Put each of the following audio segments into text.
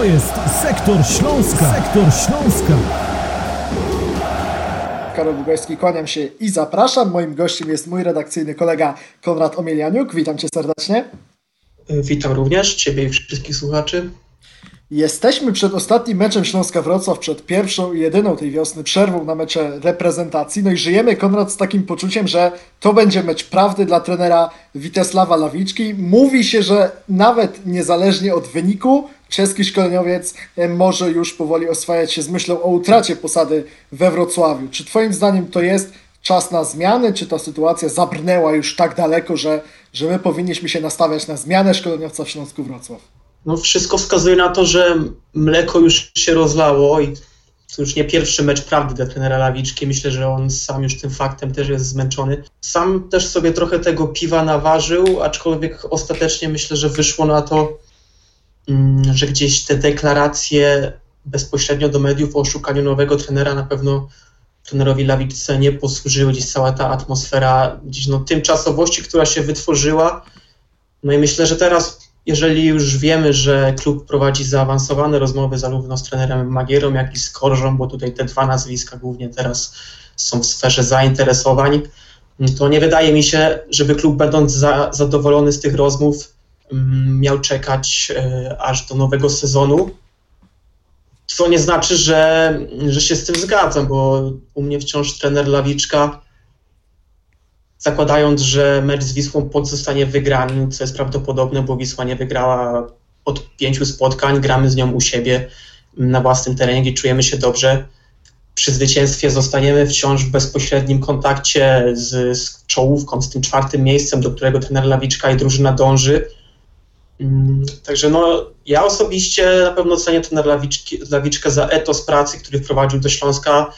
To jest Sektor Śląska. Sektor Śląska. Karol Długojski, kłaniam się i zapraszam. Moim gościem jest mój redakcyjny kolega Konrad Omielianiuk. Witam cię serdecznie. Witam również Ciebie i wszystkich słuchaczy. Jesteśmy przed ostatnim meczem Śląska Wrocław, przed pierwszą i jedyną tej wiosny przerwą na mecze reprezentacji. No i żyjemy, Konrad, z takim poczuciem, że to będzie mecz prawdy dla trenera Witesława Lawiczki. Mówi się, że nawet niezależnie od wyniku, czeski szkoleniowiec e, może już powoli oswajać się z myślą o utracie posady we Wrocławiu. Czy Twoim zdaniem to jest czas na zmiany, czy ta sytuacja zabrnęła już tak daleko, że, że my powinniśmy się nastawiać na zmianę szkoleniowca w Śląsku Wrocław? No wszystko wskazuje na to, że mleko już się rozlało i to już nie pierwszy mecz prawdy dla trenera Lawiczki. Myślę, że on sam już tym faktem też jest zmęczony. Sam też sobie trochę tego piwa naważył, aczkolwiek ostatecznie myślę, że wyszło na to, że gdzieś te deklaracje bezpośrednio do mediów o szukaniu nowego trenera na pewno trenerowi Lawiczce nie posłużyły. Gdzieś cała ta atmosfera gdzieś no, tymczasowości, która się wytworzyła. No i myślę, że teraz jeżeli już wiemy, że klub prowadzi zaawansowane rozmowy zarówno z trenerem Magierą, jak i z Korżą, bo tutaj te dwa nazwiska głównie teraz są w sferze zainteresowań, to nie wydaje mi się, żeby klub będąc za, zadowolony z tych rozmów mm, miał czekać e, aż do nowego sezonu. Co nie znaczy, że, że się z tym zgadzam, bo u mnie wciąż trener Lawiczka zakładając, że mecz z Wisłą pozostanie wygrany, co jest prawdopodobne, bo Wisła nie wygrała od pięciu spotkań, gramy z nią u siebie na własnym terenie, gdzie czujemy się dobrze. Przy zwycięstwie zostaniemy wciąż w bezpośrednim kontakcie z, z czołówką, z tym czwartym miejscem, do którego trener Lawiczka i drużyna dąży. Mm, także no, ja osobiście na pewno cenię Lawiczki, Lawiczkę za etos pracy, który wprowadził do Śląska.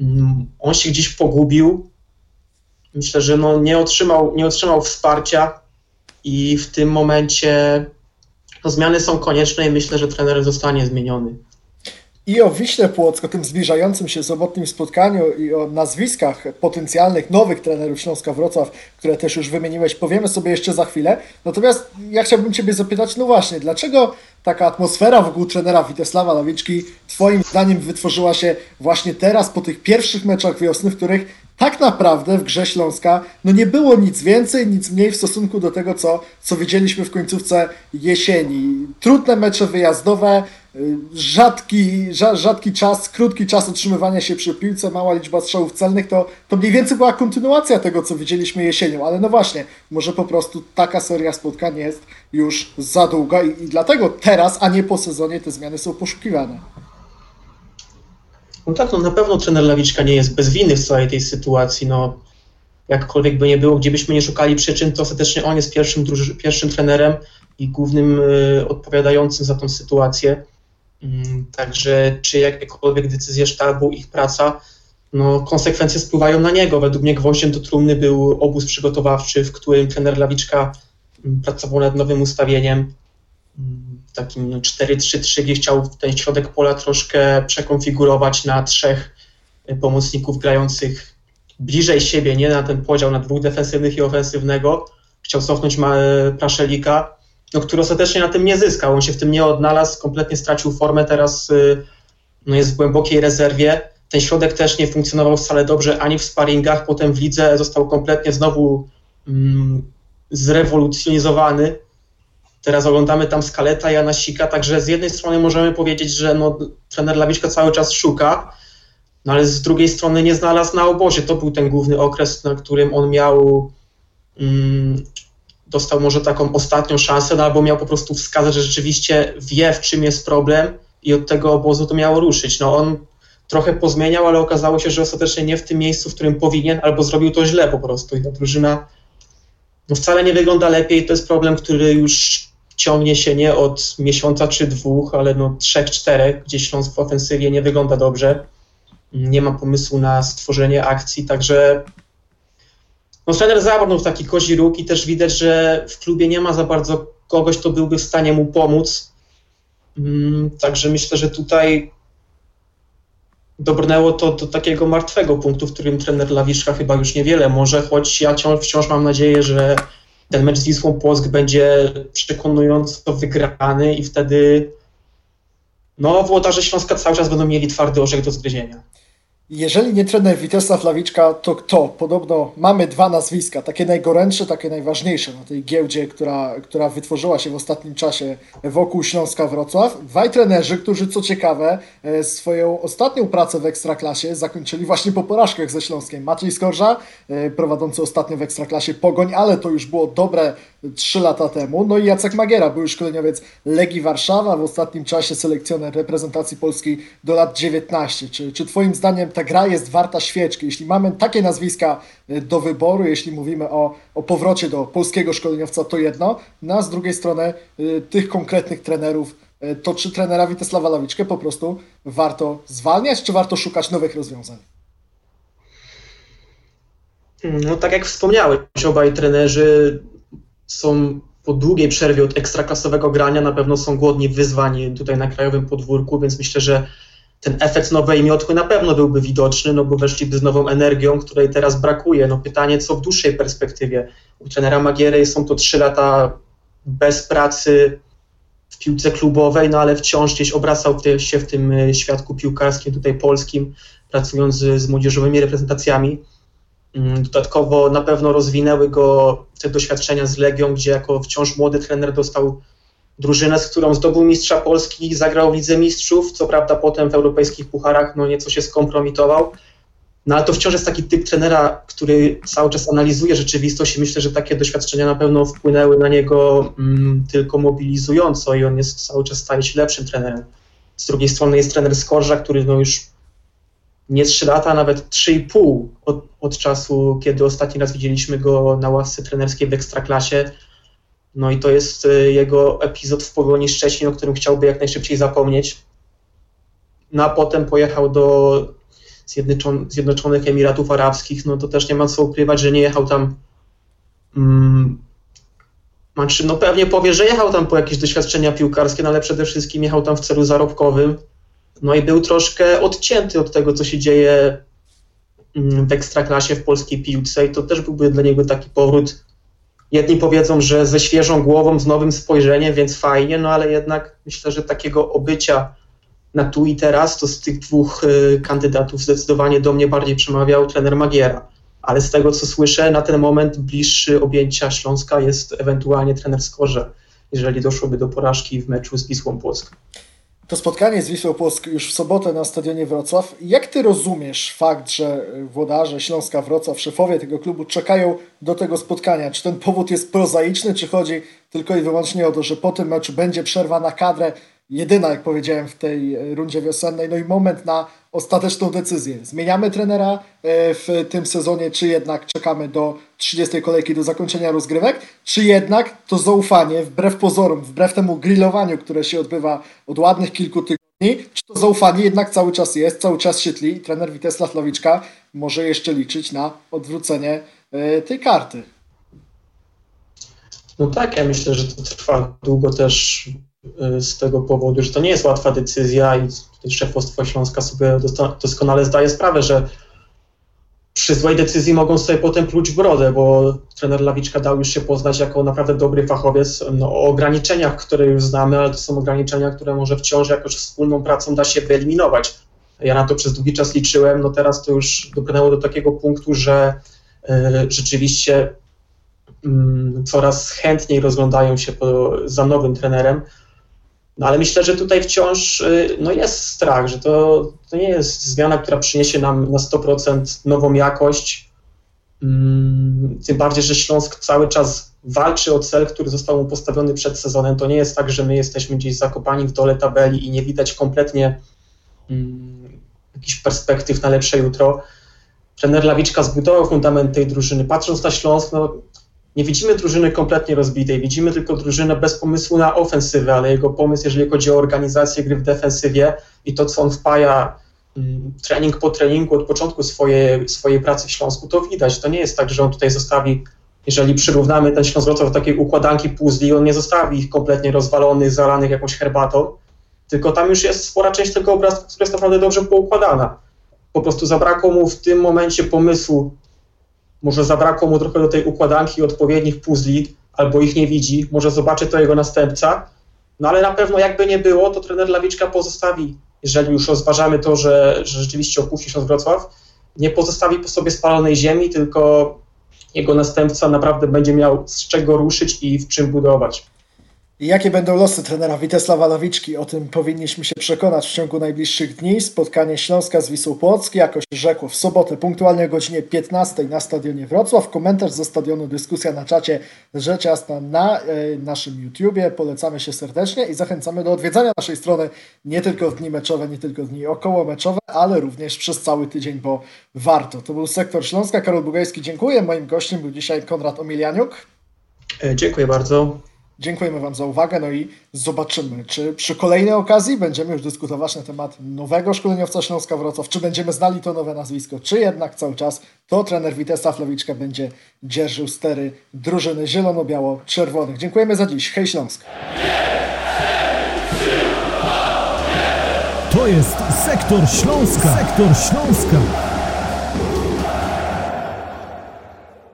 Mm, on się gdzieś pogubił, myślę, że no nie, otrzymał, nie otrzymał wsparcia i w tym momencie no zmiany są konieczne i myślę, że trener zostanie zmieniony. I o Wiśle Płock, o tym zbliżającym się sobotnim spotkaniu i o nazwiskach potencjalnych nowych trenerów Śląska Wrocław, które też już wymieniłeś, powiemy sobie jeszcze za chwilę. Natomiast ja chciałbym Ciebie zapytać, no właśnie, dlaczego taka atmosfera wokół trenera Witesława Lawiczki Twoim zdaniem wytworzyła się właśnie teraz, po tych pierwszych meczach wiosny, w których tak naprawdę w grze Śląska no nie było nic więcej, nic mniej w stosunku do tego, co, co widzieliśmy w końcówce jesieni. Trudne mecze wyjazdowe, rzadki, rzadki czas, krótki czas utrzymywania się przy piłce, mała liczba strzałów celnych, to, to mniej więcej była kontynuacja tego, co widzieliśmy jesienią. Ale no właśnie, może po prostu taka seria spotkań jest już za długa i, i dlatego teraz, a nie po sezonie te zmiany są poszukiwane. No tak, no na pewno trener Lawiczka nie jest bez winy w całej tej sytuacji. No, jakkolwiek by nie było, gdzie byśmy nie szukali przyczyn, to ostatecznie on jest pierwszym, pierwszym trenerem i głównym y, odpowiadającym za tą sytuację. Mm, także czy jakiekolwiek decyzje sztabu, ich praca, no konsekwencje spływają na niego. Według mnie gwoździem do trumny był obóz przygotowawczy, w którym trener Lawiczka mm, pracował nad nowym ustawieniem. Mm, takim 4-3-3, gdzie chciał ten środek pola troszkę przekonfigurować na trzech y, pomocników grających bliżej siebie, nie na ten podział na dwóch defensywnych i ofensywnego. Chciał cofnąć Praszelika, no, który ostatecznie na tym nie zyskał. On się w tym nie odnalazł, kompletnie stracił formę, teraz y, no, jest w głębokiej rezerwie. Ten środek też nie funkcjonował wcale dobrze ani w sparingach, potem w lidze został kompletnie znowu mm, zrewolucjonizowany Teraz oglądamy tam Skaleta, Jana Sika, także z jednej strony możemy powiedzieć, że no, trener Lawiczka cały czas szuka, no ale z drugiej strony nie znalazł na obozie. To był ten główny okres, na którym on miał, mm, dostał może taką ostatnią szansę, no albo miał po prostu wskazać, że rzeczywiście wie, w czym jest problem i od tego obozu to miało ruszyć. No on trochę pozmieniał, ale okazało się, że ostatecznie nie w tym miejscu, w którym powinien, albo zrobił to źle po prostu i ta drużyna no wcale nie wygląda lepiej. To jest problem, który już ciągnie się nie od miesiąca czy dwóch, ale no trzech, czterech, gdzie Śląsk w ofensywie nie wygląda dobrze. Nie ma pomysłu na stworzenie akcji, także no trener zabrnął w taki kozi róg i też widać, że w klubie nie ma za bardzo kogoś, kto byłby w stanie mu pomóc. Mm, także myślę, że tutaj dobrnęło to do takiego martwego punktu, w którym trener Lawiszka chyba już niewiele może, choć ja wciąż mam nadzieję, że ten mecz z Wisłą Płock będzie przekonująco wygrany i wtedy no włodarze Śląska cały czas będą mieli twardy orzech do zgryzienia. Jeżeli nie trener Witesław Lawiczka, to kto? Podobno mamy dwa nazwiska, takie najgorętsze, takie najważniejsze na tej giełdzie, która, która wytworzyła się w ostatnim czasie wokół Śląska Wrocław. Dwaj trenerzy, którzy co ciekawe e, swoją ostatnią pracę w Ekstraklasie zakończyli właśnie po porażkach ze Śląskiem. Maciej Skorża, e, prowadzący ostatnio w Ekstraklasie Pogoń, ale to już było dobre trzy lata temu. No i Jacek Magiera, były szkoleniowiec Legii Warszawa, w ostatnim czasie selekcjoner reprezentacji Polski do lat 19. Czy, czy Twoim zdaniem ta gra jest warta świeczki? Jeśli mamy takie nazwiska e, do wyboru, jeśli mówimy o, o powrocie do polskiego szkoleniowca, to jedno, no a z drugiej strony y, tych konkretnych trenerów, y, to czy trenera Witesława Lawiczkę po prostu warto zwalniać, czy warto szukać nowych rozwiązań? No tak jak wspomniałeś, obaj trenerzy są po długiej przerwie od ekstraklasowego grania, na pewno są głodni wyzwań tutaj na krajowym podwórku, więc myślę, że ten efekt nowej miotły na pewno byłby widoczny, no bo weszliby z nową energią, której teraz brakuje. No pytanie, co w dłuższej perspektywie. U trenera Magiery są to trzy lata bez pracy w piłce klubowej, no ale wciąż gdzieś obracał się w tym e, świadku piłkarskim tutaj polskim, pracując z, młodzieżowymi reprezentacjami. Mm, dodatkowo na pewno rozwinęły go te doświadczenia z Legią, gdzie jako wciąż młody trener dostał drużynę, z którą zdobył mistrza Polski, zagrał w Lidze Mistrzów, co prawda potem w europejskich pucharach no nieco się skompromitował, no ale to wciąż jest taki typ trenera, który cały czas analizuje rzeczywistość i myślę, że takie doświadczenia na pewno wpłynęły na niego mm, tylko mobilizująco i on jest cały czas staje się lepszym trenerem. Z drugiej strony jest trener Skorża, który no już nie 3 lata, nawet 3,5 od, od czasu, kiedy ostatni raz widzieliśmy go na łasce trenerskiej w Ekstraklasie. No i to jest y, jego epizod w Pogoni Szczecin, o którym chciałby jak najszybciej zapomnieć. No a potem pojechał do Zjednoczonych Emiratów Arabskich, no to też nie ma co ukrywać, że nie jechał tam mm, znaczy, no pewnie powie, że jechał tam po jakieś doświadczenia piłkarskie, no ale przede wszystkim jechał tam w celu zarobkowym. No i był troszkę odcięty od tego, co się dzieje mm, w ekstraklasie w polskiej piłce i to też byłby dla niego taki powrót. Jedni powiedzą, że ze świeżą głową, z nowym spojrzeniem, więc fajnie, no ale jednak myślę, że takiego obycia na tu i teraz, to z tych dwóch y, kandydatów zdecydowanie do mnie bardziej przemawiał trener Magiera. Ale z tego, co słyszę, na ten moment bliższy objęcia Śląska jest ewentualnie trener Skorze, jeżeli doszłoby do porażki w meczu z Wisłą Płocką. To spotkanie z Wisłą Płock już w sobotę na stadionie Wrocław. Jak ty rozumiesz fakt, że włodarze Śląska Wrocław, szefowie tego klubu czekają do tego spotkania? Czy ten powód jest prozaiczny, czy chodzi tylko i wyłącznie o to, że po tym meczu będzie przerwa na kadrę, jedyna, jak powiedziałem, w tej rundzie wiosennej, no i moment na ostateczną decyzję. Zmieniamy trenera e, w tym sezonie, czy jednak czekamy do 30 kolejki do zakończenia rozgrywek, czy jednak to zaufanie, wbrew pozorom, wbrew temu grillowaniu, które się odbywa od ładnych kilku tygodni, czy to zaufanie jednak cały czas jest, cały czas się i trener Witesław Lawiczka może jeszcze liczyć na odwrócenie e, tej karty. No tak, ja myślę, że to trwa długo też z tego powodu, że to nie jest łatwa decyzja i tutaj szefostwo Śląska sobie doskonale zdaje sprawę, że przy złej decyzji mogą sobie potem pluć brodę, bo trener Lawiczka dał już się poznać jako naprawdę dobry fachowiec no, o ograniczeniach, które już znamy, ale to są ograniczenia, które może wciąż jakoś wspólną pracą da się wyeliminować. Ja na to przez długi czas liczyłem, no teraz to już dobrnęło do takiego punktu, że y, rzeczywiście y, coraz chętniej rozglądają się po, za nowym trenerem. No ale myślę, że tutaj wciąż y, no jest strach, że to, to nie jest zmiana, która przyniesie nam na 100% nową jakość. Mm, tym bardziej, że Śląsk cały czas walczy o cel, który został mu postawiony przed sezonem. To nie jest tak, że my jesteśmy gdzieś zakopani w dole tabeli i nie widać kompletnie mm, jakichś perspektyw na lepsze jutro. Trener Lawiczka zbudował fundament tej drużyny. Patrząc na Śląsk, no, nie widzimy drużyny kompletnie rozbitej, widzimy tylko drużynę bez pomysłu na ofensywę, ale jego pomysł, jeżeli chodzi o organizację gry w defensywie i to, co on wpaja mm, trening po treningu od początku swojej, swojej pracy w Śląsku, to widać. To nie jest tak, że on tutaj zostawi, jeżeli przyrównamy ten Śląsk do takiej układanki puzli, on nie zostawi ich kompletnie rozwalonych, zalanych jakąś herbatą, tylko tam już jest spora część tego obrazka, która jest naprawdę dobrze poukładana. Po prostu zabrakło mu w tym momencie pomysłu może zabrakło mu trochę do tej układanki odpowiednich puzli, albo ich nie widzi, może zobaczy to jego następca. No ale na pewno jakby nie było, to trener Lawiczka pozostawi, jeżeli już rozważamy to, że, że rzeczywiście opuści Śląsk Wrocław, nie pozostawi po sobie spalonej ziemi, tylko jego następca naprawdę będzie miał z czego ruszyć i w czym budować. I jakie będą losy trenera Witesława Lawiczki? O tym powinniśmy się przekonać w ciągu najbliższych dni. Spotkanie Śląska z Wisłą Płock, jakoś rzekło w sobotę, punktualnie o godzinie 15 na stadionie Wrocław. Komentarz ze stadionu, dyskusja na czacie Rzecz Jasna na e, naszym YouTubie. Polecamy się serdecznie i zachęcamy do odwiedzania naszej strony nie tylko w dni meczowe, nie tylko w dni około meczowe, ale również przez cały tydzień, bo warto. To był Sektor Śląska. Karol Bugajski, dziękuję. Moim gościem był dzisiaj Konrad Omilianiuk. E, dziękuję bardzo. Dziękujemy Wam za uwagę, no i zobaczymy, czy przy kolejnej okazji będziemy już dyskutować na temat nowego szkoleniowca Śląska Wrocław, czy będziemy znali to nowe nazwisko, czy jednak cały czas to trener Witesa Lewiczka będzie dzierżył stery drużyny zielono-biało-czerwonych. Dziękujemy za dziś. Hej Śląsk! To jest Sektor Śląska. Sektor Śląska.